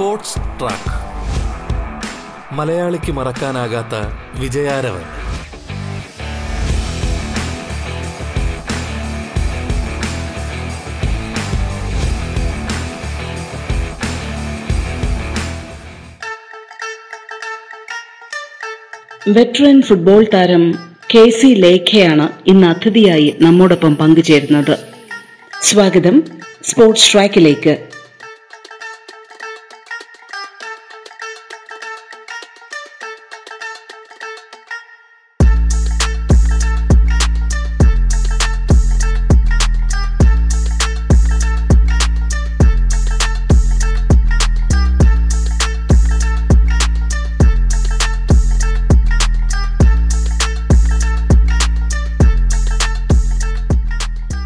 Sports track. മലയാളിക്ക് മറക്കാനാകാത്ത വിജയാരവൻ. വെറ്ററൻ ഫുട്ബോൾ താരം കെ സി ലേഖയാണ് ഇന്ന് അതിഥിയായി നമ്മോടൊപ്പം പങ്കുചേരുന്നത്. സ്വാഗതം സ്പോർട്സ് ട്രാക്കിലേക്ക്.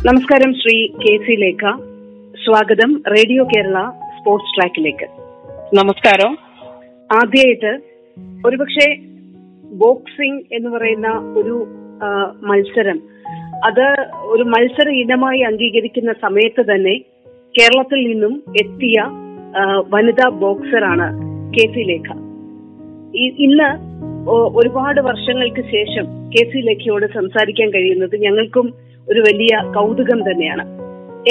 നമസ്കാരം ശ്രീ കെ സി ലേഖ. സ്വാഗതം റേഡിയോ കേരള സ്പോർട്സ് ട്രാക്കിലേക്ക്. നമസ്കാരം. ആദ്യമായിട്ട് ഒരുപക്ഷെ ബോക്സിംഗ് എന്ന് പറയുന്ന ഒരു മത്സരം. അത് ഒരു മത്സര ഇനമായി അംഗീകരിക്കുന്ന സമയത്ത് തന്നെ കേരളത്തിൽ നിന്നും എത്തിയ വനിതാ ബോക്സറാണ് കെ സി ലേഖ. ഇന്ന് ഒരുപാട് വർഷങ്ങൾക്ക് ശേഷം കെ സി ലേഖയോട് സംസാരിക്കാൻ കഴിയുന്നത് ഞങ്ങൾക്കും ഒരു വലിയ കൗതുകം തന്നെയാണ്.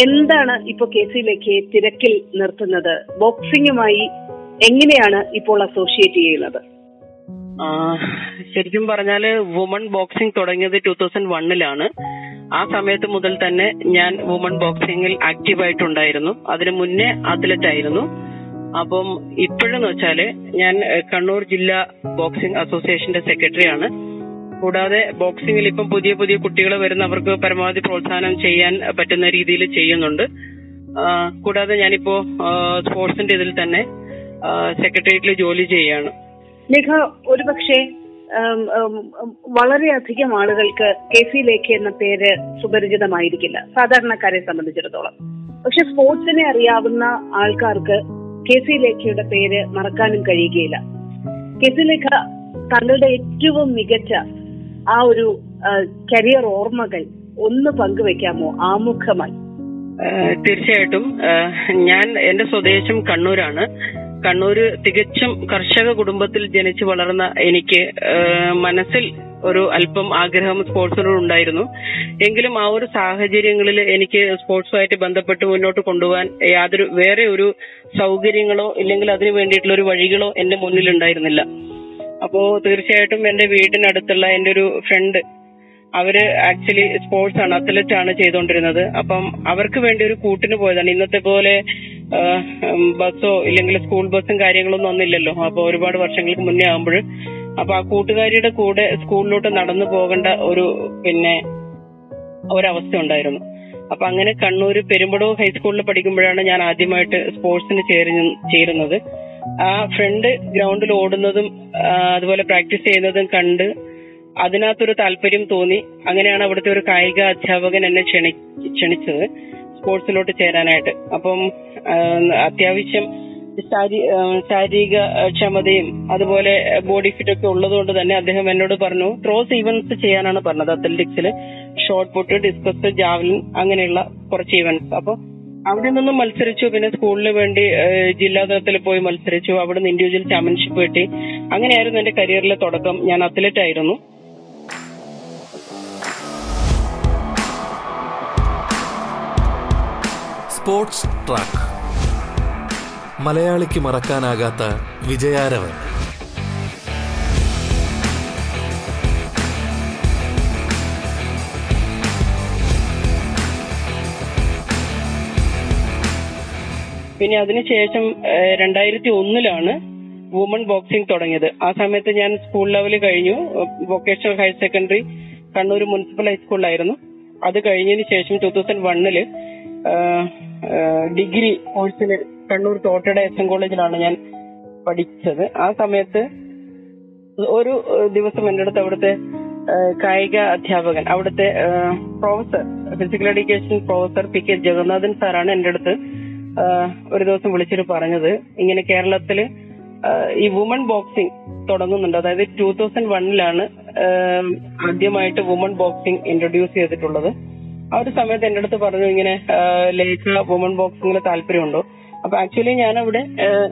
എന്താണ് ഇപ്പോൾ കെ സി ലേഖയെ തിരക്കിൽ നിർത്തുന്നത്? ബോക്സിംഗുമായി എങ്ങനെയാണ് ഇപ്പോൾ അസോസിയേറ്റ് ചെയ്യുന്നത്? ശരിക്കും പറഞ്ഞാൽ വുമൺ ബോക്സിംഗ് തുടങ്ങിയത് ടൂ തൗസൻഡ് വണ്ണിലാണ്. ആ സമയത്ത് മുതൽ തന്നെ ഞാൻ വുമൺ ബോക്സിംഗിൽ ആക്റ്റീവായിട്ടുണ്ടായിരുന്നു. അതിനു മുന്നേ അത്ലറ്റ് ആയിരുന്നു അപ്പം ഇപ്പോഴെന്ന് വെച്ചാൽ ഞാൻ കണ്ണൂർ ജില്ലാ ബോക്സിംഗ് അസോസിയേഷന്റെ സെക്രട്ടറി ആണ് കൂടാതെ ബോക്സിംഗിൽ ഇപ്പം പുതിയ പുതിയ കുട്ടികൾ വരുന്നവർക്ക് പരമാവധി പ്രോത്സാഹനം ചെയ്യാൻ പറ്റുന്ന രീതിയിൽ ചെയ്യുന്നുണ്ട്. കൂടാതെ ഞാനിപ്പോ സ്പോർട്സിന്റെ ഇതിൽ തന്നെ സെക്രട്ടേറിയറ്റിൽ ജോലി ചെയ്യാണ്. ലേഖ ഒരുപക്ഷെ വളരെയധികം ആളുകൾക്ക് കെ സി ലേഖ എന്ന പേര് സുപരിചിതമായിരിക്കില്ല. സാധാരണക്കാരെ സംബന്ധിച്ചിടത്തോളം. പക്ഷെ സ്പോർട്സിനെ അറിയാവുന്ന ആൾക്കാർക്ക് കെ സി ലേഖയുടെ പേര് മറക്കാനും കഴിയുകയില്ല. കെ സി ലേഖ തങ്ങളുടെ ഏറ്റവും മികച്ച ആ ഒരു കരിയർ ഓർമ്മകൾ ഒന്ന് പങ്കുവെക്കാമോ? ആമുഖമായി. തീർച്ചയായിട്ടും. ഞാൻ എന്റെ സ്വദേശം കണ്ണൂരാണ്. കണ്ണൂര് തികച്ചും കർഷക കുടുംബത്തിൽ ജനിച്ചു വളർന്ന എനിക്ക് മനസ്സിൽ ഒരു അല്പം ആഗ്രഹം സ്പോർട്സിനോട് ഉണ്ടായിരുന്നു. എങ്കിലും ആ ഒരു സാഹചര്യങ്ങളിൽ എനിക്ക് സ്പോർട്സുമായിട്ട് ബന്ധപ്പെട്ട് മുന്നോട്ട് കൊണ്ടുപോകാൻ യാതൊരു വേറെ ഒരു സൗകര്യങ്ങളോ ഇല്ലെങ്കിൽ അതിനു വേണ്ടിയിട്ടുള്ള ഒരു വഴികളോ എന്റെ മുന്നിൽ ഉണ്ടായിരുന്നില്ല അപ്പോ തീർച്ചയായിട്ടും എന്റെ വീടിനടുത്തുള്ള എന്റെ ഒരു ഫ്രണ്ട് അവർ ആക്ച്വലി സ്പോർട്സ് ആണ് അത്ലറ്റ് ആണ് ചെയ്തുകൊണ്ടിരുന്നത് അപ്പം അവർക്ക് വേണ്ടി ഒരു കൂട്ടിന് പോയതാണ്. ഇന്നത്തെ പോലെ ബസ്സോ ഇല്ലെങ്കിൽ സ്കൂൾ ബസ്സും കാര്യങ്ങളൊന്നും ഒന്നില്ലല്ലോ അപ്പൊ ഒരുപാട് വർഷങ്ങൾക്ക് മുന്നേ ആകുമ്പോൾ അപ്പൊ ആ കൂട്ടുകാരിയുടെ കൂടെ സ്കൂളിലോട്ട് നടന്നു പോകേണ്ട ഒരു പിന്നെ ഒരവസ്ഥ ഉണ്ടായിരുന്നു. അപ്പൊ അങ്ങനെ കണ്ണൂർ പെരുമ്പടവ് ഹൈസ്കൂളിൽ പഠിക്കുമ്പോഴാണ് ഞാൻ ആദ്യമായിട്ട് സ്പോർട്സിന് ചേരുന്ന- ചേരുന്നത്. ആ ഫ്രണ്ട് ഗ്രൗണ്ടിൽ ഓടുന്നതും അതുപോലെ പ്രാക്ടീസ് ചെയ്യുന്നതും കണ്ട് അതിനകത്തൊരു താല്പര്യം തോന്നി. അങ്ങനെയാണ് അവിടുത്തെ ഒരു കായിക അധ്യാപകൻ എന്നെ ക്ഷണി ക്ഷണിച്ചത് സ്പോർട്സിലോട്ട് ചേരാനായിട്ട്. അപ്പം അത്യാവശ്യം ശാരീ- ശാരീരിക ക്ഷമതയും അതുപോലെ ബോഡി ഫിറ്റ് ഒക്കെ ഉള്ളതുകൊണ്ട് തന്നെ അദ്ദേഹം എന്നോട് പറഞ്ഞു ത്രോസ് ഇവന്റ്സ് ചെയ്യാനാണ് പറഞ്ഞത് അത്ലറ്റിക്സിൽ ഷോർട്ട് പുട്ട് ഡിസ്കസ് ജാവലിൻ അങ്ങനെയുള്ള കുറച്ച് ഇവന്റ്സ് അപ്പൊ അവിടെ നിന്നും മത്സരിച്ചു. പിന്നെ സ്കൂളിന് വേണ്ടി ജില്ലാ തലത്തിൽ പോയി മത്സരിച്ചു. അവിടെ നിന്ന് ഇൻഡിവിജ്വൽ ചാമ്പ്യൻഷിപ്പ് കിട്ടി. അങ്ങനെയായിരുന്നു എന്റെ കരിയറിലെ തുടക്കം. ഞാൻ അത്ലറ്റ് ആയിരുന്നു. സ്പോർട്സ് ട്രാക്ക് മലയാളിക്ക് മറക്കാനാകാത്ത വിജയാരവൻ. പിന്നെ അതിനുശേഷം രണ്ടായിരത്തി ഒന്നിലാണ് വുമൺ ബോക്സിംഗ് തുടങ്ങിയത്. ആ സമയത്ത് ഞാൻ സ്കൂൾ ലെവൽ കഴിഞ്ഞു. Vocational higher secondary Kannur municipal ഹൈസ്കൂളിലായിരുന്നു അത് കഴിഞ്ഞതിന് ശേഷം ടൂ തൗസൻഡ് വണ്ണിൽ ഡിഗ്രി കോഴ്സിൽ കണ്ണൂർ തോട്ടയുടെ എസ് എൻ കോളേജിലാണ് ഞാൻ പഠിച്ചത്. ആ സമയത്ത് ഒരു ദിവസം എന്റെ അടുത്ത് അവിടുത്തെ കായിക അധ്യാപകൻ അവിടുത്തെ professor physical education professor P K Jagannathan സാറാണ് എന്റെ അടുത്ത് ഒരു ദിവസം വിളിച്ചിട്ട് പറഞ്ഞത്. ഇങ്ങനെ കേരളത്തിൽ ഈ വുമൺ ബോക്സിംഗ് തുടങ്ങുന്നുണ്ട്. അതായത് ടൂ തൗസൻഡ് വണ്ണിലാണ് ആദ്യമായിട്ട് വുമൺ ബോക്സിംഗ് ഇൻട്രൊഡ്യൂസ് ചെയ്തിട്ടുള്ളത്. ആ ഒരു സമയത്ത് എന്റെ അടുത്ത് പറഞ്ഞു ഇങ്ങനെ ലേഖ വുമൺ ബോക്സിംഗിൽ താല്പര്യമുണ്ടോ? അപ്പൊ ആക്ച്വലി ഞാൻ അവിടെ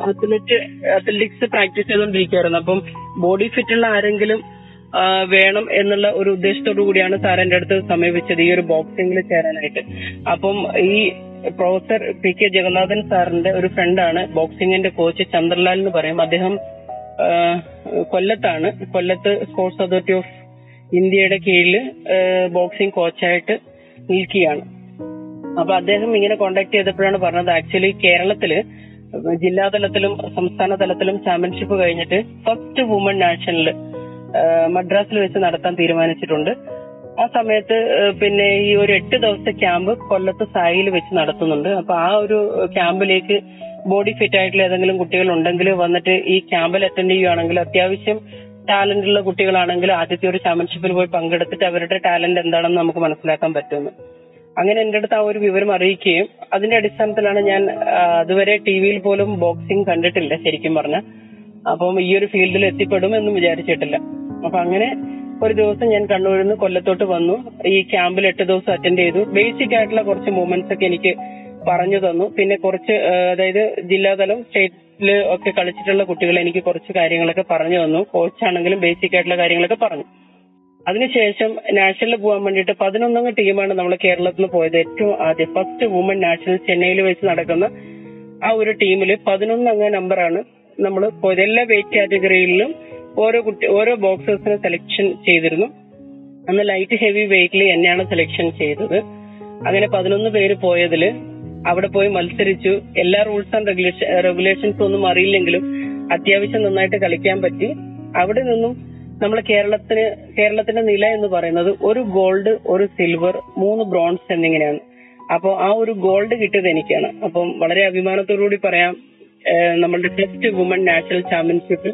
അത്ലറ്റ് അത്ലറ്റിക്സ് പ്രാക്ടീസ് ചെയ്തുകൊണ്ടിരിക്കുകയായിരുന്നു അപ്പം ബോഡി ഫിറ്റ് ഉള്ള ആരെങ്കിലും വേണം എന്നുള്ള ഒരു ഉദ്ദേശത്തോടു കൂടിയാണ് സാർ എന്റെ അടുത്ത് സമീപിച്ചത് ഈ ഒരു ബോക്സിംഗിൽ ചേരാനായിട്ട്. അപ്പം ഈ പ്രൊഫസർ പി കെ ജഗന്നാഥൻ സാറിന്റെ ഒരു ഫ്രണ്ടാണ് ബോക്സിംഗിന്റെ കോച്ച് ചന്ദ്രലാൽ എന്ന് പറയും. അദ്ദേഹം കൊല്ലത്താണ്. കൊല്ലത്ത് സ്പോർട്സ് അതോറിറ്റി ഓഫ് ഇന്ത്യയുടെ കീഴിൽ ബോക്സിംഗ് കോച്ചായിട്ട് നിൽക്കുകയാണ്. അപ്പൊ അദ്ദേഹം ഇങ്ങനെ കോണ്ടാക്ട് ചെയ്തപ്പോഴാണ് പറഞ്ഞത് ആക്ച്വലി കേരളത്തിൽ ജില്ലാതലത്തിലും സംസ്ഥാന തലത്തിലും ചാമ്പ്യൻഷിപ്പ് കഴിഞ്ഞിട്ട് ഫസ്റ്റ് വുമൺ നാഷണൽ മദ്രാസിൽ വെച്ച് നടത്താൻ തീരുമാനിച്ചിട്ടുണ്ട്. ആ സമയത്ത് പിന്നെ ഈ ഒരു എട്ട് ദിവസത്തെ ക്യാമ്പ് കൊല്ലത്ത് സായിൽ വെച്ച് നടത്തുന്നുണ്ട്. അപ്പൊ ആ ഒരു ക്യാമ്പിലേക്ക് ബോഡി ഫിറ്റ് ആയിട്ടുള്ള ഏതെങ്കിലും കുട്ടികൾ ഉണ്ടെങ്കിൽ വന്നിട്ട് ഈ ക്യാമ്പിൽ അറ്റൻഡ് ചെയ്യുകയാണെങ്കിൽ അത്യാവശ്യം ടാലന്റ് ഉള്ള കുട്ടികളാണെങ്കിൽ ആദ്യത്തെ ഒരു ചാമ്പ്യൻഷിപ്പിൽ പോയി പങ്കെടുത്തിട്ട് അവരുടെ ടാലന്റ് എന്താണെന്ന് നമുക്ക് മനസ്സിലാക്കാൻ പറ്റുമെന്ന് അങ്ങനെ എന്റെ അടുത്ത് ആ ഒരു വിവരം അറിയിക്കുകയും അതിന്റെ അടിസ്ഥാനത്തിലാണ് ഞാൻ അതുവരെ ടി വിയിൽ പോലും ബോക്സിംഗ് കണ്ടിട്ടില്ല ശരിക്കും പറഞ്ഞ അപ്പം ഈ ഒരു ഫീൽഡിൽ എത്തിപ്പെടും എന്ന് വിചാരിച്ചിട്ടില്ല. അപ്പൊ അങ്ങനെ ഒരു ദിവസം ഞാൻ കണ്ണൂരിൽ നിന്ന് കൊല്ലത്തോട്ട് വന്നു. ഈ ക്യാമ്പിൽ എട്ട് ദിവസം അറ്റൻഡ് ചെയ്തു. ബേസിക് ആയിട്ടുള്ള കുറച്ച് മൂവ്മെന്റ്സ് ഒക്കെ എനിക്ക് പറഞ്ഞു തന്നു. പിന്നെ കുറച്ച് അതായത് ജില്ലാതലം സ്റ്റേറ്റിൽ ഒക്കെ കളിച്ചിട്ടുള്ള കുട്ടികൾ എനിക്ക് കുറച്ച് കാര്യങ്ങളൊക്കെ പറഞ്ഞു തന്നു. കോച്ചാണെങ്കിലും ബേസിക് ആയിട്ടുള്ള കാര്യങ്ങളൊക്കെ പറഞ്ഞു. അതിനുശേഷം നാഷണലിൽ പോകാൻ വേണ്ടിയിട്ട് പതിനൊന്നംഗ ടീമാണ് നമ്മൾ കേരളത്തിൽ പോയത് ഏറ്റവും ആദ്യം. ഫസ്റ്റ് വുമൺ നാഷണൽ ചെന്നൈയിൽ വെച്ച് നടക്കുന്ന ആ ഒരു ടീമിൽ പതിനൊന്നംഗ നമ്പറാണ് നമ്മൾ എല്ലാ വെയിറ്റ് കാറ്റഗറിയിലും ഓരോ കുട്ടി ഓരോ ബോക്സേഴ്സിനെ സെലക്ഷൻ ചെയ്തിരുന്നു. അന്ന് ലൈറ്റ് ഹെവി വെയിറ്റിൽ എന്നെയാണ് സെലക്ഷൻ ചെയ്തത്. അങ്ങനെ പതിനൊന്ന് പേര് പോയതിൽ അവിടെ പോയി മത്സരിച്ചു. എല്ലാ റൂൾസ് ആൻഡ് റെഗുലേഷൻ റെഗുലേഷൻസ് ഒന്നും അറിയില്ലെങ്കിലും അത്യാവശ്യം നന്നായിട്ട് കളിക്കാൻ പറ്റി. അവിടെ നിന്നും നമ്മൾ കേരളത്തിന് കേരളത്തിന്റെ നില എന്ന് പറയുന്നത് ഒരു ഗോൾഡ് ഒരു സിൽവർ മൂന്ന് ബ്രോൺസ് എന്നിങ്ങനെയാണ്. അപ്പോൾ ആ ഒരു ഗോൾഡ് കിട്ടിയത് എനിക്കാണ്. അപ്പം വളരെ അഭിമാനത്തോടുകൂടി പറയാം. നമ്മളുടെ ഫസ്റ്റ് വുമൺ നാഷണൽ ചാമ്പ്യൻഷിപ്പിൽ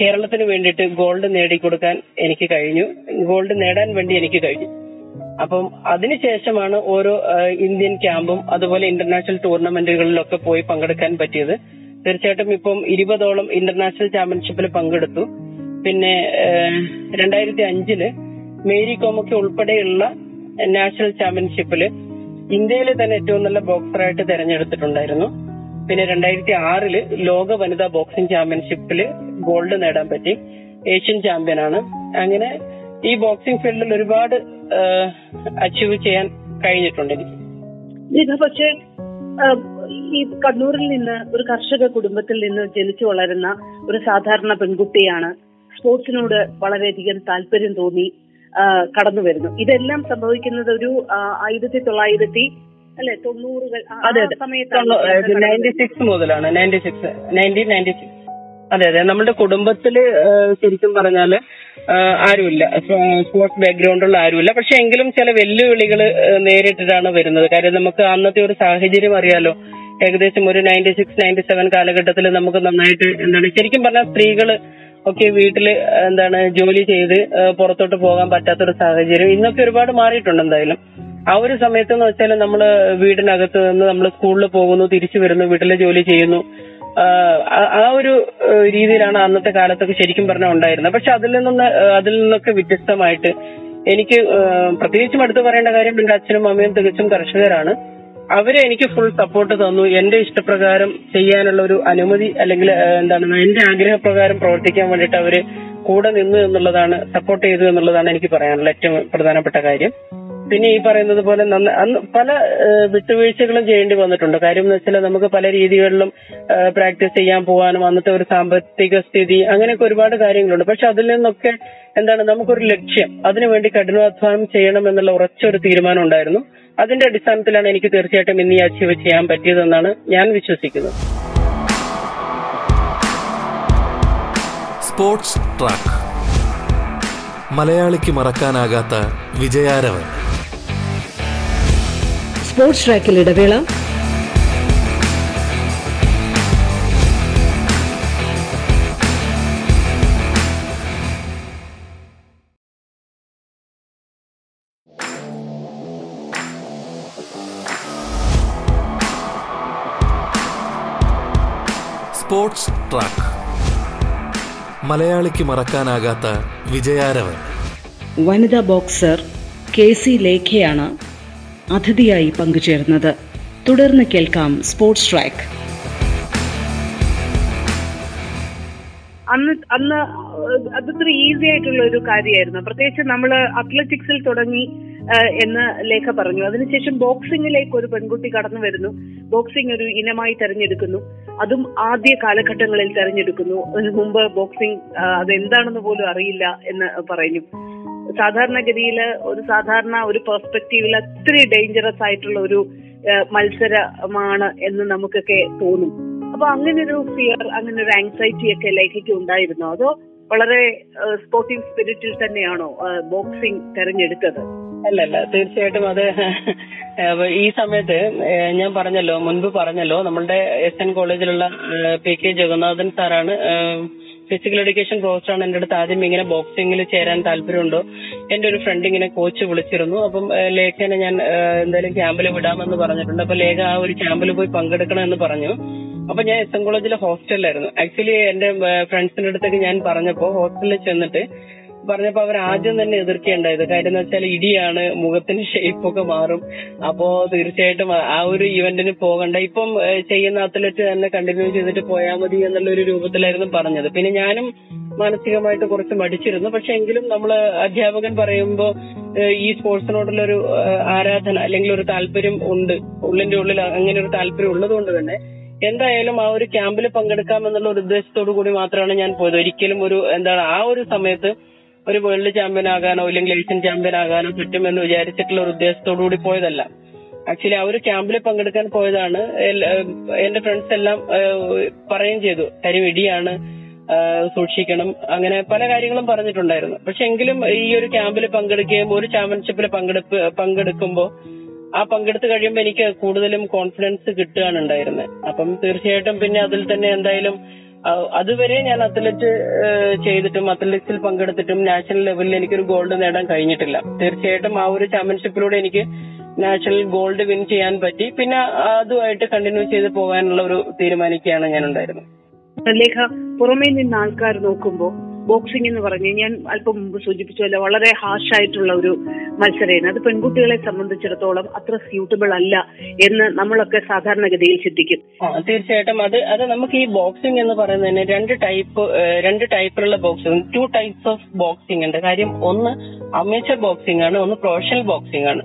കേരളത്തിന് വേണ്ടിയിട്ട് ഗോൾഡ് നേടിക്കൊടുക്കാൻ എനിക്ക് കഴിഞ്ഞു. ഗോൾഡ് നേടാൻ വേണ്ടി എനിക്ക് കഴിഞ്ഞു. അപ്പം അതിനുശേഷമാണ് ഓരോ ഇന്ത്യൻ ക്യാമ്പും അതുപോലെ ഇന്റർനാഷണൽ ടൂർണമെന്റുകളിലൊക്കെ പോയി പങ്കെടുക്കാൻ പറ്റിയത്. തീർച്ചയായിട്ടും ഇപ്പം ഇരുപതോളം ഇന്റർനാഷണൽ ചാമ്പ്യൻഷിപ്പിൽ പങ്കെടുത്തു. പിന്നെ രണ്ടായിരത്തി അഞ്ചിൽ മേരി കോമൊക്കെ ഉൾപ്പെടെയുള്ള നാഷണൽ ചാമ്പ്യൻഷിപ്പിൽ ഇന്ത്യയിലെ തന്നെ ഏറ്റവും നല്ല ബോക്സറായിട്ട് തെരഞ്ഞെടുത്തിട്ടുണ്ടായിരുന്നു. പിന്നെ രണ്ടായിരത്തി ആറിൽ ലോക വനിതാ ബോക്സിംഗ് ചാമ്പ്യൻഷിപ്പിൽ ഗോൾഡ് നേടാൻ പറ്റി. ഏഷ്യൻ ചാമ്പ്യൻ ആണ് അങ്ങനെ ഈ ബോക്സിംഗ് ഫീൽഡിൽ ഒരുപാട് അച്ചീവ് ചെയ്യാൻ കഴിഞ്ഞിട്ടുണ്ട്. എനിക്ക് പക്ഷേ ഈ കണ്ണൂരിൽ നിന്ന് ഒരു കർഷക കുടുംബത്തിൽ നിന്ന് ജനിച്ചു വളരുന്ന ഒരു സാധാരണ പെൺകുട്ടിയാണ്. സ്പോർട്സിനോട് വളരെയധികം താല്പര്യം തോന്നി കടന്നു വരുന്നു ഇതെല്ലാം സംഭവിക്കുന്നത് ഒരു ആയിരത്തി തൊള്ളായിരത്തി അല്ലെ? തൊണ്ണൂറുകൾ. അതെ അതെ. നയന്റി സിക്സ് മുതലാണ് ninety six nineteen ninety six അതെ അതെ. നമ്മുടെ കുടുംബത്തിൽ ഏഹ്, ശരിക്കും പറഞ്ഞാൽ ആരുമില്ല. സ്പോർട്സ് ബാക്ക്ഗ്രൗണ്ടുള്ള ആരുമില്ല. പക്ഷെ എങ്കിലും ചില വെല്ലുവിളികൾ നേരിട്ടിട്ടാണ് വരുന്നത്. കാര്യം നമുക്ക് അന്നത്തെ ഒരു സാഹചര്യം അറിയാലോ. ഏകദേശം ഒരു നയന്റി സിക്സ് നയന്റി സെവൻ കാലഘട്ടത്തിൽ നമുക്ക് നന്നായിട്ട് എന്താണ് ശരിക്കും പറഞ്ഞാൽ സ്ത്രീകൾ ഒക്കെ വീട്ടിൽ എന്താണ് ജോലി ചെയ്ത് പുറത്തോട്ട് പോകാൻ പറ്റാത്തൊരു സാഹചര്യം ഇന്നൊക്കെ ഒരുപാട് മാറിയിട്ടുണ്ട് എന്തായാലും. ആ ഒരു സമയത്ത് എന്ന് വെച്ചാൽ നമ്മൾ വീടിനകത്ത് നിന്ന് നമ്മൾ സ്കൂളിൽ പോകുന്നു തിരിച്ചു വരുന്നു വീട്ടിലെ ജോലി ചെയ്യുന്നു. ആ- ഒരു രീതിയിലാണ് അന്നത്തെ കാലത്തൊക്കെ ശരിക്കും പറഞ്ഞാൽ ഉണ്ടായിരുന്നത്. പക്ഷെ അതിൽ നിന്ന് അതിൽ നിന്നൊക്കെ വ്യത്യസ്തമായിട്ട് എനിക്ക് പ്രത്യേകിച്ചും എടുത്തു പറയേണ്ട കാര്യം എന്റെ അച്ഛനും അമ്മയും തികച്ചും കർഷകരാണ്. അവരെ എനിക്ക് ഫുൾ സപ്പോർട്ട് തന്നു. എന്റെ ഇഷ്ടപ്രകാരം ചെയ്യാനുള്ള ഒരു അനുമതി അല്ലെങ്കിൽ എന്താണ് എന്റെ ആഗ്രഹപ്രകാരം പ്രവർത്തിക്കാൻ വേണ്ടിയിട്ട് അവർ കൂടെ നിന്നു എന്നുള്ളതാണ് സപ്പോർട്ട് ചെയ്തു എന്നുള്ളതാണ് എനിക്ക് പറയാനുള്ള ഏറ്റവും പ്രധാനപ്പെട്ട കാര്യം. പിന്നെ ഈ പറയുന്നത് പോലെ പല വിട്ടുവീഴ്ചകളും ചെയ്യേണ്ടി വന്നിട്ടുണ്ട്. കാര്യം എന്ന് വെച്ചാൽ നമുക്ക് പല രീതികളിലും പ്രാക്ടീസ് ചെയ്യാൻ പോകാനും അന്നത്തെ ഒരു സാമ്പത്തിക സ്ഥിതി അങ്ങനെയൊക്കെ ഒരുപാട് കാര്യങ്ങളുണ്ട്. പക്ഷെ അതിൽ നിന്നൊക്കെ എന്താണ് നമുക്കൊരു ലക്ഷ്യം. അതിനുവേണ്ടി കഠിനാധ്വാനം ചെയ്യണം എന്നുള്ള ഉറച്ചൊരു തീരുമാനം ഉണ്ടായിരുന്നു. അതിന്റെ അടിസ്ഥാനത്തിലാണ് എനിക്ക് തീർച്ചയായിട്ടും ഇന്ന് അച്ചീവ് ചെയ്യാൻ പറ്റിയതെന്നാണ് ഞാൻ വിശ്വസിക്കുന്നത്. Sports track. മലയാളിക്ക് മറക്കാനാകാത്ത വിജയാരവൻ. സ്പോർട്സ് ട്രാക്കിൽ ഇടവേള. Sports track. മലയാളിക്ക് മറക്കാനാകാത്ത വിജയാരവ് വനിതാ ബോക്സർ കെ സി ലേഖയാണ് അതിഥിയായി പങ്കുചേർന്നത്. തുടർന്ന് കേൾക്കാം സ്പോർട്സ് ട്രാക്ക് അന്ന് അന്ന് അതത്ര ഈസി ആയിട്ടുള്ള ഒരു കാര്യമായിരുന്നു. പ്രത്യേകിച്ച് നമ്മൾ അത്ലറ്റിക്സിൽ തുടങ്ങി എന്ന് ലേഖ പറഞ്ഞു. അതിനുശേഷം ബോക്സിംഗിലേക്ക് ഒരു പെൺകുട്ടി കടന്നു വരുന്നു. ബോക്സിംഗ് ഒരു ഇനമായി തെരഞ്ഞെടുക്കുന്നു. അതും ആദ്യ കാലഘട്ടങ്ങളിൽ തെരഞ്ഞെടുക്കുന്നു. അതിനു മുമ്പ് ബോക്സിംഗ് അതെന്താണെന്ന് പോലും അറിയില്ല എന്ന് പറഞ്ഞു സാധാരണഗതിയിൽ ഒരു സാധാരണ ഒരു പെർസ്പെക്റ്റീവിൽ അത്രയും ഡേഞ്ചറസ് ആയിട്ടുള്ള ഒരു മത്സരമാണ് എന്ന് നമുക്കൊക്കെ തോന്നും. അപ്പൊ അങ്ങനെ ഒരു ഫിയർ അങ്ങനെ ഒരു ആങ്സൈറ്റി ഒക്കെ ലേഖയ്ക്ക് ഉണ്ടായിരുന്നോ? അതോ വളരെ സ്പോർട്ടിംഗ് സ്പിരിറ്റിൽ തന്നെയാണോ ബോക്സിംഗ് തെരഞ്ഞെടുത്തത്? അല്ലല്ല തീർച്ചയായിട്ടും അത് ഈ സമയത്ത് ഞാൻ പറഞ്ഞല്ലോ മുൻപ് പറഞ്ഞല്ലോ നമ്മളുടെ എസ് എൻ കോളേജിലുള്ള പി കെ ജഗന്നാഥൻ സാറാണ് ഫിസിക്കൽ എഡ്യൂക്കേഷൻ പ്രൊഫസറാണ് എന്റെ അടുത്ത് ആദ്യം ഇങ്ങനെ ബോക്സിംഗിൽ ചേരാൻ താല്പര്യമുണ്ടോ. എന്റെ ഒരു ഫ്രണ്ട് ഇങ്ങനെ കോച്ച് വിളിച്ചിരുന്നു. അപ്പം ലേഖനെ ഞാൻ എന്തായാലും ക്യാമ്പിൽ വിടാമെന്ന് പറഞ്ഞിട്ടുണ്ട്. അപ്പൊ ലേഖ ആ ഒരു ക്യാമ്പിൽ പോയി പങ്കെടുക്കണം എന്ന് പറഞ്ഞു. അപ്പൊ ഞാൻ എസ് എൻ കോളേജിലെ ഹോസ്റ്റലിലായിരുന്നു ആക്ച്വലി എന്റെ ഫ്രണ്ട്സിന്റെ അടുത്തേക്ക് ഞാൻ പറഞ്ഞപ്പോ ഹോസ്റ്റലിൽ ചെന്നിട്ട് പറഞ്ഞപ്പോ അവർ ആദ്യം തന്നെ എതിർക്കുകയുണ്ടായത് കാര്യം എന്ന് വെച്ചാൽ ഇടിയാണ് മുഖത്തിന്റെ ഷേപ്പ് ഒക്കെ മാറും. അപ്പോ തീർച്ചയായിട്ടും ആ- ഒരു ഇവന്റിന് പോകണ്ട. ഇപ്പം ചെയ്യുന്ന അത്ലറ്റ് തന്നെ കണ്ടിന്യൂ ചെയ്തിട്ട് പോയാൽ മതി എന്നുള്ള ഒരു രൂപത്തിലായിരുന്നു പറഞ്ഞത്. പിന്നെ ഞാനും മാനസികമായിട്ട് കുറച്ച് മടിച്ചിരുന്നു. പക്ഷെ എങ്കിലും നമ്മൾ അധ്യാപകൻ പറയുമ്പോൾ ഈ സ്പോർട്സിനോടുള്ള ഒരു ആരാധന അല്ലെങ്കിൽ ഒരു താല്പര്യം ഉണ്ട്. ഉള്ളിന്റെ ഉള്ളിൽ അങ്ങനെ ഒരു താല്പര്യം ഉള്ളതുകൊണ്ട് തന്നെ എന്തായാലും ആ ഒരു ക്യാമ്പിൽ പങ്കെടുക്കാം എന്നുള്ള ഒരു ഉദ്ദേശത്തോടു കൂടി മാത്രമാണ് ഞാൻ പോയത്. ഒരിക്കലും ഒരു എന്താണ് ആ ഒരു സമയത്ത് ഒരു വേൾഡ് ചാമ്പ്യൻ ആകാനോ അല്ലെങ്കിൽ ഏഷ്യൻ ചാമ്പ്യൻ ആകാനോ പറ്റുമെന്ന് വിചാരിച്ചിട്ടുള്ള ഒരു ഉദ്ദേശത്തോടു കൂടി പോയതല്ല. ആക്ച്വലി ആ ഒരു ക്യാമ്പിൽ പങ്കെടുക്കാൻ പോയതാണ്. എന്റെ ഫ്രണ്ട്സ് എല്ലാം പറയുകയും ചെയ്തു. കാര്യം ഇടിയാണ് സൂക്ഷിക്കണം. അങ്ങനെ പല കാര്യങ്ങളും പറഞ്ഞിട്ടുണ്ടായിരുന്നു. പക്ഷെ എങ്കിലും ഈ ഒരു ക്യാമ്പിൽ പങ്കെടുക്കുകയും ഒരു ചാമ്പ്യൻഷിപ്പിൽ പങ്കെടുപ്പ് പങ്കെടുക്കുമ്പോൾ ആ പങ്കെടുത്ത് കഴിയുമ്പോൾ എനിക്ക് കൂടുതലും കോൺഫിഡൻസ് കിട്ടുകയാണ് ഉണ്ടായിരുന്നത്. അപ്പം തീർച്ചയായിട്ടും പിന്നെ അതിൽ തന്നെ എന്തായാലും അതുവരെ ഞാൻ അത്ലറ്റ് ചെയ്തിട്ടും അത്ലറ്റിക്സിൽ പങ്കെടുത്തിട്ടും നാഷണൽ ലെവലിൽ എനിക്കൊരു ഗോൾഡ് നേടാൻ കഴിഞ്ഞിട്ടില്ല. തീർച്ചയായിട്ടും ആ ഒരു ചാമ്പ്യൻഷിപ്പിലൂടെ എനിക്ക് നാഷണൽ ഗോൾഡ് വിൻ ചെയ്യാൻ പറ്റി. പിന്നെ അതുമായിട്ട് കണ്ടിന്യൂ ചെയ്ത് പോകാനുള്ള ഒരു തീരുമാനിക്കുകയാണ് ഞാൻ ഉണ്ടായിരുന്നത് പുറമേ നിന്ന് ആൾക്കാർ നോക്കുമ്പോൾ ബോക്സിംഗ് എന്ന് പറഞ്ഞു ഞാൻ അല്പം മുമ്പ് സൂചിപ്പിച്ചല്ലോ വളരെ ഹാഷ് ആയിട്ടുള്ള ഒരു മത്സരമാണ്. അത് പെൺകുട്ടികളെ സംബന്ധിച്ചിടത്തോളം അത്ര സ്യൂട്ടബിൾ അല്ല എന്ന് നമ്മളൊക്കെ സാധാരണഗതിയിൽ ചിന്തിക്കും. തീർച്ചയായിട്ടും. അത് അത് നമുക്ക് ഈ ബോക്സിംഗ് എന്ന് പറയുന്നതിന് രണ്ട് ടൈപ്പ് രണ്ട് ടൈപ്പിലുള്ള boxing two types of boxing ഉണ്ട്. കാര്യം ഒന്ന് അമേച്ചർ ബോക്സിംഗ് ആണ് ഒന്ന് പ്രൊഫഷണൽ ബോക്സിംഗ് ആണ്.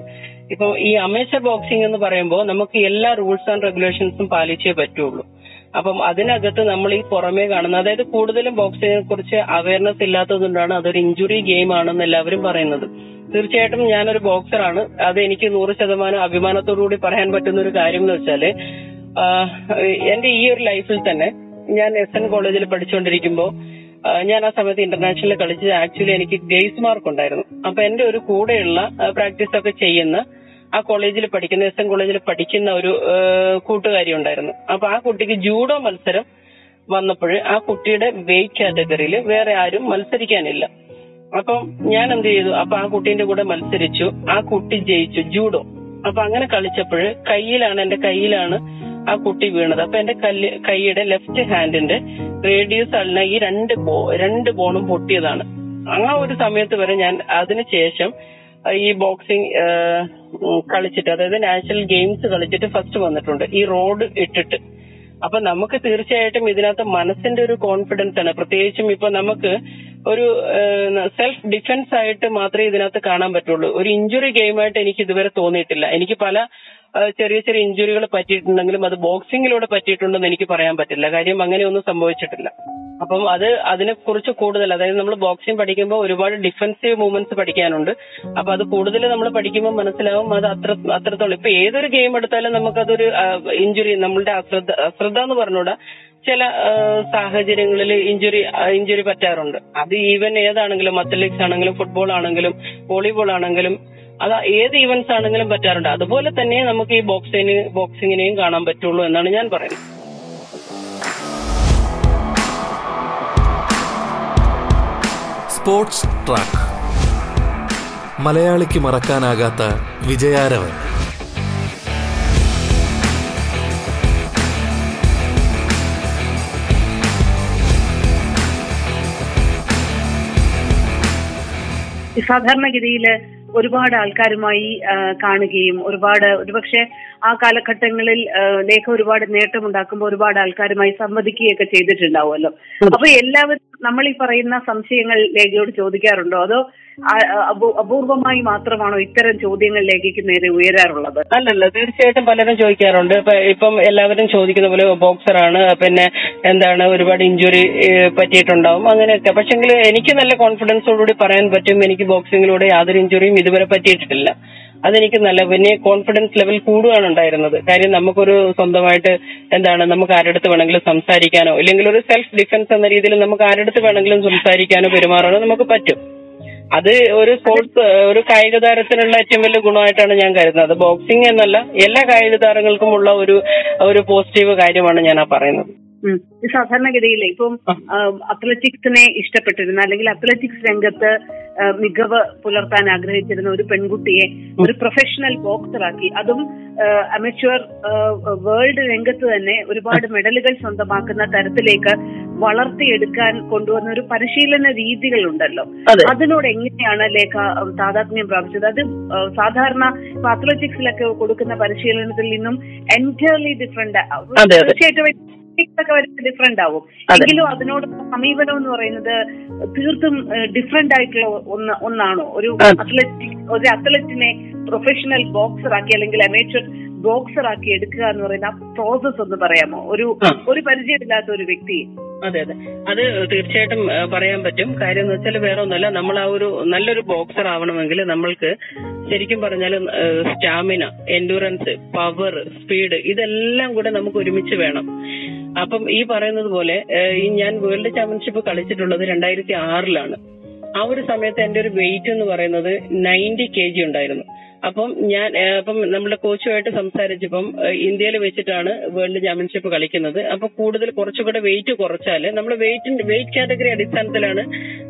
ഇപ്പൊ ഈ അമേച്ചർ ബോക്സിംഗ് എന്ന് പറയുമ്പോൾ നമുക്ക് എല്ലാ റൂൾസ് ആൻഡ് റെഗുലേഷൻസും പാലിച്ചേ പറ്റുള്ളൂ. അപ്പം അതിനകത്ത് നമ്മൾ ഈ പുറമേ കാണുന്ന അതായത് കൂടുതലും ബോക്സിങ്ങിനെ കുറിച്ച് അവയർനെസ് ഇല്ലാത്തതുകൊണ്ടാണ് അതൊരു ഇഞ്ചുറി ഗെയിം ആണെന്ന് എല്ലാവരും പറയുന്നത്. തീർച്ചയായിട്ടും ഞാനൊരു ബോക്സറാണ്. അത് എനിക്ക് നൂറ് ശതമാനം അഭിമാനത്തോടു കൂടി പറയാൻ പറ്റുന്ന ഒരു കാര്യം എന്ന് വെച്ചാൽ എന്റെ ഈ ഒരു ലൈഫിൽ തന്നെ ഞാൻ എസ് എൻ കോളേജിൽ പഠിച്ചുകൊണ്ടിരിക്കുമ്പോൾ ഞാൻ ആ സമയത്ത് ഇന്റർനാഷണൽ കളിച്ച് ആക്ച്വലി എനിക്ക് ഗ്രേസ് മാർക്ക് ഉണ്ടായിരുന്നു. അപ്പൊ എന്റെ ഒരു കൂടെയുള്ള പ്രാക്ടീസ് ഒക്കെ ചെയ്യുന്ന ആ കോളേജിൽ പഠിക്കുന്ന എസ് എൻ കോളേജിൽ പഠിക്കുന്ന ഒരു കൂട്ടുകാരി ഉണ്ടായിരുന്നു. അപ്പൊ ആ കുട്ടിക്ക് ജൂഡോ മത്സരം വന്നപ്പോൾ ആ കുട്ടിയുടെ വെയിറ്റ് കാറ്റഗറിയിൽ വേറെ ആരും മത്സരിക്കാനില്ല. അപ്പം ഞാൻ എന്ത് ചെയ്തു? അപ്പൊ ആ കുട്ടീന്റെ കൂടെ മത്സരിച്ചു. ആ കുട്ടി ജയിച്ചു ജൂഡോ. അപ്പൊ അങ്ങനെ കളിച്ചപ്പോൾ കയ്യിലാണ് എന്റെ കയ്യിലാണ് ആ കുട്ടി വീണത്. അപ്പൊ എന്റെ കല്ല് കൈയുടെ ലെഫ്റ്റ് ഹാൻഡിന്റെ റേഡിയസ് അല്ല ഈ രണ്ട് ബോ രണ്ട് ബോണും പൊട്ടിയതാണ്. ആ ഒരു സമയത്ത് വരെ ഞാൻ അതിനുശേഷം ഈ ബോക്സിംഗ് കളിച്ചിട്ട് അതായത് നാഷണൽ ഗെയിംസ് കളിച്ചിട്ട് ഫസ്റ്റ് വന്നിട്ടുണ്ട്. ഈ റോഡ് ഇട്ടിട്ട്. അപ്പൊ നമുക്ക് തീർച്ചയായിട്ടും ഇതിനകത്ത് മനസ്സിന്റെ ഒരു കോൺഫിഡൻസ് ആണ്. പ്രത്യേകിച്ചും ഇപ്പൊ നമുക്ക് ഒരു സെൽഫ് ഡിഫൻസ് ആയിട്ട് മാത്രമേ ഇതിനകത്ത് കാണാൻ പറ്റുള്ളൂ. ഒരു ഇഞ്ചുറി ഗെയിമായിട്ട് എനിക്ക് ഇതുവരെ തോന്നിയിട്ടില്ല. എനിക്ക് പല ചെറിയ ചെറിയ ഇഞ്ചുറികൾ പറ്റിയിട്ടുണ്ടെങ്കിലും അത് ബോക്സിംഗിലൂടെ പറ്റിയിട്ടുണ്ടെന്ന് എനിക്ക് പറയാൻ പറ്റില്ല. കാര്യം അങ്ങനെയൊന്നും സംഭവിച്ചിട്ടില്ല. അപ്പം അത് അതിനെ കുറിച്ച് കൂടുതൽ അതായത് നമ്മൾ ബോക്സിംഗ് പഠിക്കുമ്പോൾ ഒരുപാട് ഡിഫൻസീവ് മൂവ്മെന്റ്സ് പഠിക്കാനുണ്ട്. അപ്പൊ അത് കൂടുതൽ നമ്മൾ പഠിക്കുമ്പോൾ മനസ്സിലാവും അത് അത്ര അത്രത്തോളം. ഇപ്പൊ ഏതൊരു ഗെയിം എടുത്താലും നമുക്കതൊരു ഇഞ്ചുറി നമ്മളുടെ അശ്രദ്ധ അശ്രദ്ധ എന്ന് പറഞ്ഞൂടാ ചില സാഹചര്യങ്ങളിൽ ഇഞ്ചുറി ഇഞ്ചുറി പറ്റാറുണ്ട്. അത് ഈവൻ ഏതാണെങ്കിലും അത്ലറ്റിക്സ് ആണെങ്കിലും ഫുട്ബോൾ ആണെങ്കിലും വോളിബോൾ ആണെങ്കിലും അത് ഏത് ഈവന്റ്സ് ആണെങ്കിലും പറ്റാറുണ്ട്. അതുപോലെ തന്നെ നമുക്ക് ഈ ബോക്സിന് ബോക്സിങ്ങിനെയും കാണാൻ പറ്റുള്ളൂ എന്നാണ് ഞാൻ പറയുന്നത്. Sports track. മലയാളിക്ക് മറക്കാനാകാത്ത വിജയാരവൻ. സാധാരണഗതിയിൽ ഒരുപാട് ആൾക്കാരുമായി കാണുകയും ഒരുപാട് ഒരുപക്ഷെ ആ കാലഘട്ടങ്ങളിൽ ലേഖ ഒരുപാട് നേട്ടമുണ്ടാക്കുമ്പോൾ ഒരുപാട് ആൾക്കാരുമായി സംവദിക്കുകയൊക്കെ ചെയ്തിട്ടുണ്ടാവുമല്ലോ. അപ്പൊ എല്ലാവരും നമ്മൾ ഈ പറയുന്ന സംശയങ്ങൾ ലേഖയോട് ചോദിക്കാറുണ്ടോ? അതോ അപൂർവമായി മാത്രമാണോ ഇത്തരം ചോദ്യങ്ങൾ നേരെ ഉയരാറുള്ളത്? അല്ലല്ല തീർച്ചയായിട്ടും പലരും ചോദിക്കാറുണ്ട്. ഇപ്പൊ എല്ലാവരും ചോദിക്കുന്ന പോലെ ബോക്സറാണ് പിന്നെ എന്താണ് ഒരുപാട് ഇഞ്ചുറി പറ്റിയിട്ടുണ്ടാവും. അങ്ങനെയൊക്കെ. പക്ഷെങ്കിൽ എനിക്ക് നല്ല കോൺഫിഡൻസോടുകൂടി പറയാൻ പറ്റും. എനിക്ക് ബോക്സിംഗിലൂടെ യാതൊരു ഇഞ്ചുറിയും ഇതുവരെ പറ്റിയിട്ടില്ല അതെനിക്ക് നല്ല പിന്നെ കോൺഫിഡൻസ് ലെവൽ കൂടുകയാണ് ഉണ്ടായിരുന്നത്. കാര്യം നമുക്കൊരു സ്വന്തമായിട്ട് എന്താണ് നമുക്ക് ആരടുത്ത് വേണമെങ്കിലും സംസാരിക്കാനോ ഇല്ലെങ്കിൽ ഒരു സെൽഫ് ഡിഫൻസ് എന്ന രീതിയിൽ നമുക്ക് ആരടുത്ത് വേണമെങ്കിലും സംസാരിക്കാനോ പെരുമാറാനോ നമുക്ക് പറ്റും. അത് ഒരു സ്പോർട്സ് ഒരു കായിക താരത്തിനുള്ള ഏറ്റവും വലിയ ഗുണമായിട്ടാണ് ഞാൻ കരുതുന്നത്. ബോക്സിംഗ് എന്നല്ല എല്ലാ കായിക താരങ്ങൾക്കും ഉള്ള ഒരു ഒരു പോസിറ്റീവ് കാര്യമാണ് ഞാൻ ആ പറയുന്നത്. സാധാരണഗതിയിൽ ഇപ്പം അത്ലറ്റിക്സിനെ ഇഷ്ടപ്പെട്ടിരുന്ന അല്ലെങ്കിൽ അത്ലറ്റിക്സ് രംഗത്ത് മികവ് പുലർത്താൻ ആഗ്രഹിച്ചിരുന്ന ഒരു പെൺകുട്ടിയെ ഒരു പ്രൊഫഷണൽ ബോക്സറാക്കി അതും അമച്വർ വേൾഡ് രംഗത്ത് തന്നെ ഒരുപാട് മെഡലുകൾ സ്വന്തമാക്കുന്ന തരത്തിലേക്ക് വളർത്തിയെടുക്കാൻ കൊണ്ടുവന്ന ഒരു പരിശീലന രീതികളുണ്ടല്ലോ. അതിനോട് എങ്ങനെയാണ് ലേഖ താതാത്മ്യം പ്രാപിച്ചത്? അത് സാധാരണ പാത്രോജിക്സിലൊക്കെ കൊടുക്കുന്ന പരിശീലനത്തിൽ നിന്നും എന്റയർലി ഡിഫറെന്റ്. തീർച്ചയായിട്ടും ഒക്കെ ഡിഫറെന്റ് ആവും. എങ്കിലും അതിനോട് സമീപനം എന്ന് പറയുന്നത് തീർത്തും ഡിഫറെന്റ് ആയിട്ടുള്ള ഒന്ന് ഒന്നാണോ? ഒരു അതെ. അത്ലറ്റിക് ഒരു അത്ലറ്റിനെ പ്രൊഫഷണൽ ബോക്സർ ആക്കി അല്ലെങ്കിൽ അമേച്ചർ ബോക്സർ ആക്കി എടുക്കുക എന്ന് പറയുന്ന ആ പ്രോസസ് ഒന്ന് പറയാമോ? ഒരു. ഒരു പരിചയമില്ലാത്ത ഒരു വ്യക്തി. അതെ അതെ. അത് തീർച്ചയായിട്ടും പറയാൻ പറ്റും. കാര്യം എന്ന് വെച്ചാൽ വേറെ ഒന്നുമല്ല. നമ്മൾ ആ ഒരു നല്ലൊരു ബോക്സർ ആവണമെങ്കിൽ നമ്മൾക്ക് ശരിക്കും പറഞ്ഞാൽ സ്റ്റാമിന എൻഡുറൻസ് പവർ സ്പീഡ് ഇതെല്ലാം കൂടെ നമുക്ക് ഒരുമിച്ച് വേണം. അപ്പം ഈ പറയുന്നത് പോലെ ഈ ഞാൻ വേൾഡ് ചാമ്പ്യൻഷിപ്പ് കളിച്ചിട്ടുള്ളത് രണ്ടായിരത്തി ആറിലാണ്. ആ ഒരു സമയത്ത് എന്റെ ഒരു വെയിറ്റ് എന്ന് പറയുന്നത് നയന്റി കെ ജി ഉണ്ടായിരുന്നു. അപ്പം ഞാൻ അപ്പം നമ്മുടെ കോച്ചുമായിട്ട് സംസാരിച്ചപ്പം ഇന്ത്യയിൽ വെച്ചിട്ടാണ് വേൾഡ് ചാമ്പ്യൻഷിപ്പ് കളിക്കുന്നത്. അപ്പൊ കൂടുതൽ കുറച്ചുകൂടെ വെയിറ്റ് കുറച്ചാൽ നമ്മൾ വെയിറ്റ് വെയിറ്റ് കാറ്റഗറി അടിസ്ഥാനത്തിലാണ്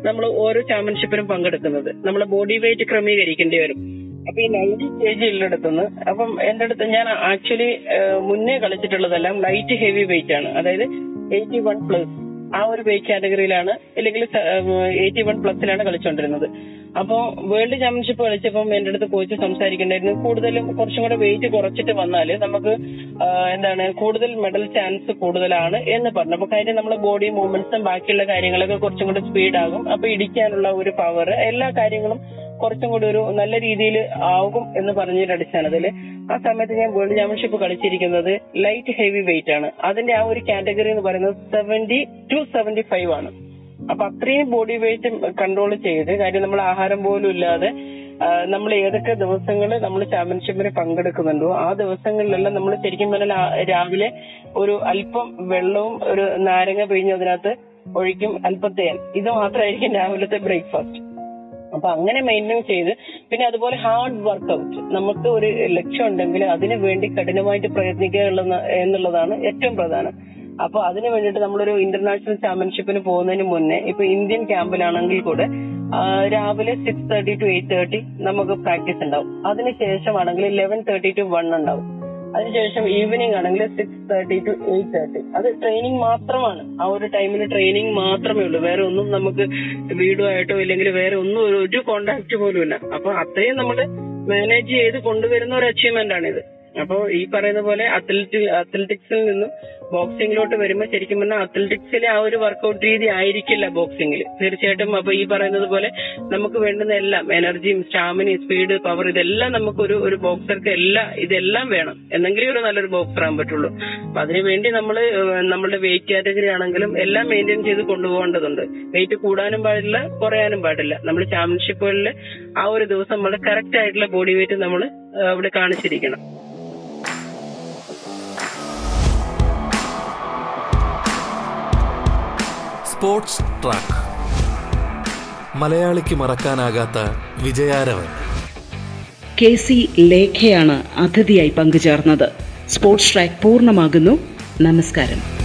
നമ്മൾ ഓരോ ചാമ്പ്യൻഷിപ്പിനും പങ്കെടുക്കുന്നത്. നമ്മളെ ബോഡി വെയിറ്റ് ക്രമീകരിക്കേണ്ടി വരും. അപ്പൊ ഈ നയന്റി കെ ജി ഉള്ളിടത്തുനിന്ന് അപ്പം എന്റെ അടുത്ത് ഞാൻ ആക്ച്വലി മുന്നേ കളിച്ചിട്ടുള്ളതെല്ലാം ലൈറ്റ് ഹെവി വെയിറ്റ് ആണ്. അതായത് എയ്റ്റി വൺ പ്ലസ് ആ ഒരു വെയിറ്റ് കാറ്റഗറിയിലാണ് അല്ലെങ്കിൽ എയ്റ്റി വൺ പ്ലസിലാണ് കളിച്ചുകൊണ്ടിരുന്നത് അപ്പോ വേൾഡ് ചാമ്പ്യൻഷിപ്പ് കളിച്ചപ്പം എന്റെ അടുത്ത് കോച്ച് സംസാരിക്കണ്ടായിരുന്നു കൂടുതലും കുറച്ചും കൂടെ വെയിറ്റ് കുറച്ചിട്ട് വന്നാൽ നമുക്ക് എന്താണ് കൂടുതൽ മെഡൽ ചാൻസ് കൂടുതലാണ് എന്ന് പറഞ്ഞു. അപ്പൊ കാര്യം നമ്മുടെ ബോഡി മൂവ്മെന്റ്സും ബാക്കിയുള്ള കാര്യങ്ങളൊക്കെ കുറച്ചും കൂടെ സ്പീഡ് ആകും. അപ്പൊ ഇടിക്കാനുള്ള ഒരു പവർ എല്ലാ കാര്യങ്ങളും കുറച്ചും കൂടി ഒരു നല്ല രീതിയിൽ ആകും എന്ന് പറഞ്ഞൊരു അടിസ്ഥാനത്തിൽ ആ സമയത്ത് ഞാൻ വേൾഡ് ചാമ്പ്യൻഷിപ്പ് കളിച്ചിരിക്കുന്നത് ലൈറ്റ് ഹെവി വെയിറ്റ് ആണ്. അതിന്റെ ആ ഒരു കാറ്റഗറി എന്ന് പറയുന്നത് സെവന്റി ടു സെവന്റി ഫൈവ് ആണ്. അപ്പൊ അത്രയും ബോഡി വെയിറ്റ് കൺട്രോൾ ചെയ്ത് കാര്യം നമ്മൾ ആഹാരം പോലും ഇല്ലാതെ നമ്മൾ ഏതൊക്കെ ദിവസങ്ങൾ നമ്മൾ ചാമ്പ്യൻഷിപ്പിന് പങ്കെടുക്കുന്നുണ്ടോ ആ ദിവസങ്ങളിലെല്ലാം നമ്മൾ ശരിക്കും പറഞ്ഞാൽ രാവിലെ ഒരു അല്പം വെള്ളവും ഒരു നാരങ്ങ പിഴിഞ്ഞ് അതിനകത്ത് ഒഴിക്കും അല്പം തേൻ ഇത് മാത്രമായിരിക്കും രാവിലത്തെ ബ്രേക്ക്ഫാസ്റ്റ് അപ്പൊ അങ്ങനെ മെയിന്റെയിൻ ചെയ്ത് പിന്നെ അതുപോലെ ഹാർഡ് വർക്കൗട്ട് നമുക്ക് ഒരു ലക്ഷ്യം ഉണ്ടെങ്കിൽ അതിനു വേണ്ടി കഠിനമായിട്ട് പ്രയത്നിക്കുക എന്നുള്ളതാണ് ഏറ്റവും പ്രധാനം. അപ്പൊ അതിനു വേണ്ടിയിട്ട് നമ്മളൊരു ഇന്റർനാഷണൽ ചാമ്പ്യൻഷിപ്പിന് പോകുന്നതിന് മുന്നേ ഇപ്പൊ ഇന്ത്യൻ ക്യാമ്പിലാണെങ്കിൽ കൂടെ രാവിലെ six thirty to eight thirty നമുക്ക് പ്രാക്ടീസ് ഉണ്ടാവും. അതിനുശേഷമാണെങ്കിൽ ലെവൻ തേർട്ടി ടു വൺ ഉണ്ടാവും. അതിനുശേഷം ഈവനിങ് ആണെങ്കിൽ six thirty to eight thirty അത് ട്രെയിനിങ് മാത്രമാണ്. ആ ഒരു ടൈമിൽ ട്രെയിനിങ് മാത്രമേ ഉള്ളൂ. വേറെ ഒന്നും നമുക്ക് വീടുമായിട്ടോ ഇല്ലെങ്കിൽ വേറെ ഒന്നും ഒരു- കോണ്ടാക്ട് പോലും ഇല്ല അപ്പൊ അത്രയും നമ്മൾ മാനേജ് ചെയ്ത് കൊണ്ടുവരുന്ന ഒരു അച്ചീവ്മെന്റ് ആണിത്. അപ്പോ ഈ പറയുന്ന പോലെ അത്ലറ്റി അത്ലറ്റിക്സിൽ നിന്നും ബോക്സിംഗിലോട്ട് വരുമ്പോൾ ശരിക്കും പറഞ്ഞാൽ അത്ലറ്റിക്സിലെ ആ ഒരു വർക്കൗട്ട് രീതി ആയിരിക്കില്ല ബോക്സിംഗിൽ തീർച്ചയായിട്ടും അപ്പൊ ഈ പറയുന്നത് പോലെ നമുക്ക് വേണ്ടുന്ന എല്ലാം എനർജിയും സ്റ്റാമിനയും സ്പീഡ് പവർ ഇതെല്ലാം നമുക്ക് ഒരു ഒരു ബോക്സർക്ക് എല്ലാം ഇതെല്ലാം വേണം. എന്നെങ്കിലേ ഒരു നല്ലൊരു ബോക്സർ ആകാൻ പറ്റുള്ളൂ. അപ്പൊ അതിനുവേണ്ടി നമ്മൾ നമ്മളുടെ വെയിറ്റ് കാറ്റഗറി ആണെങ്കിലും എല്ലാം മെയിന്റെയിൻ ചെയ്ത് കൊണ്ടുപോകേണ്ടതുണ്ട്. വെയിറ്റ് കൂടാനും പാടില്ല കുറയാനും പാടില്ല. നമ്മൾ ചാമ്പ്യൻഷിപ്പുകളിൽ ആ ഒരു ദിവസം നമ്മൾ കറക്റ്റ് ആയിട്ടുള്ള ബോഡി വെയിറ്റ് നമ്മൾ അവിടെ കാണിച്ചിരിക്കണം. Sports track. മലയാളിക്ക് മറക്കാനാകാത്ത വിജയാരവൻ. കെ സി ലേഖയാണ് അതിഥിയായി പങ്കുചേർന്നത്. സ്പോർട്സ് ട്രാക്ക് പൂർണമാകുന്നു. നമസ്കാരം.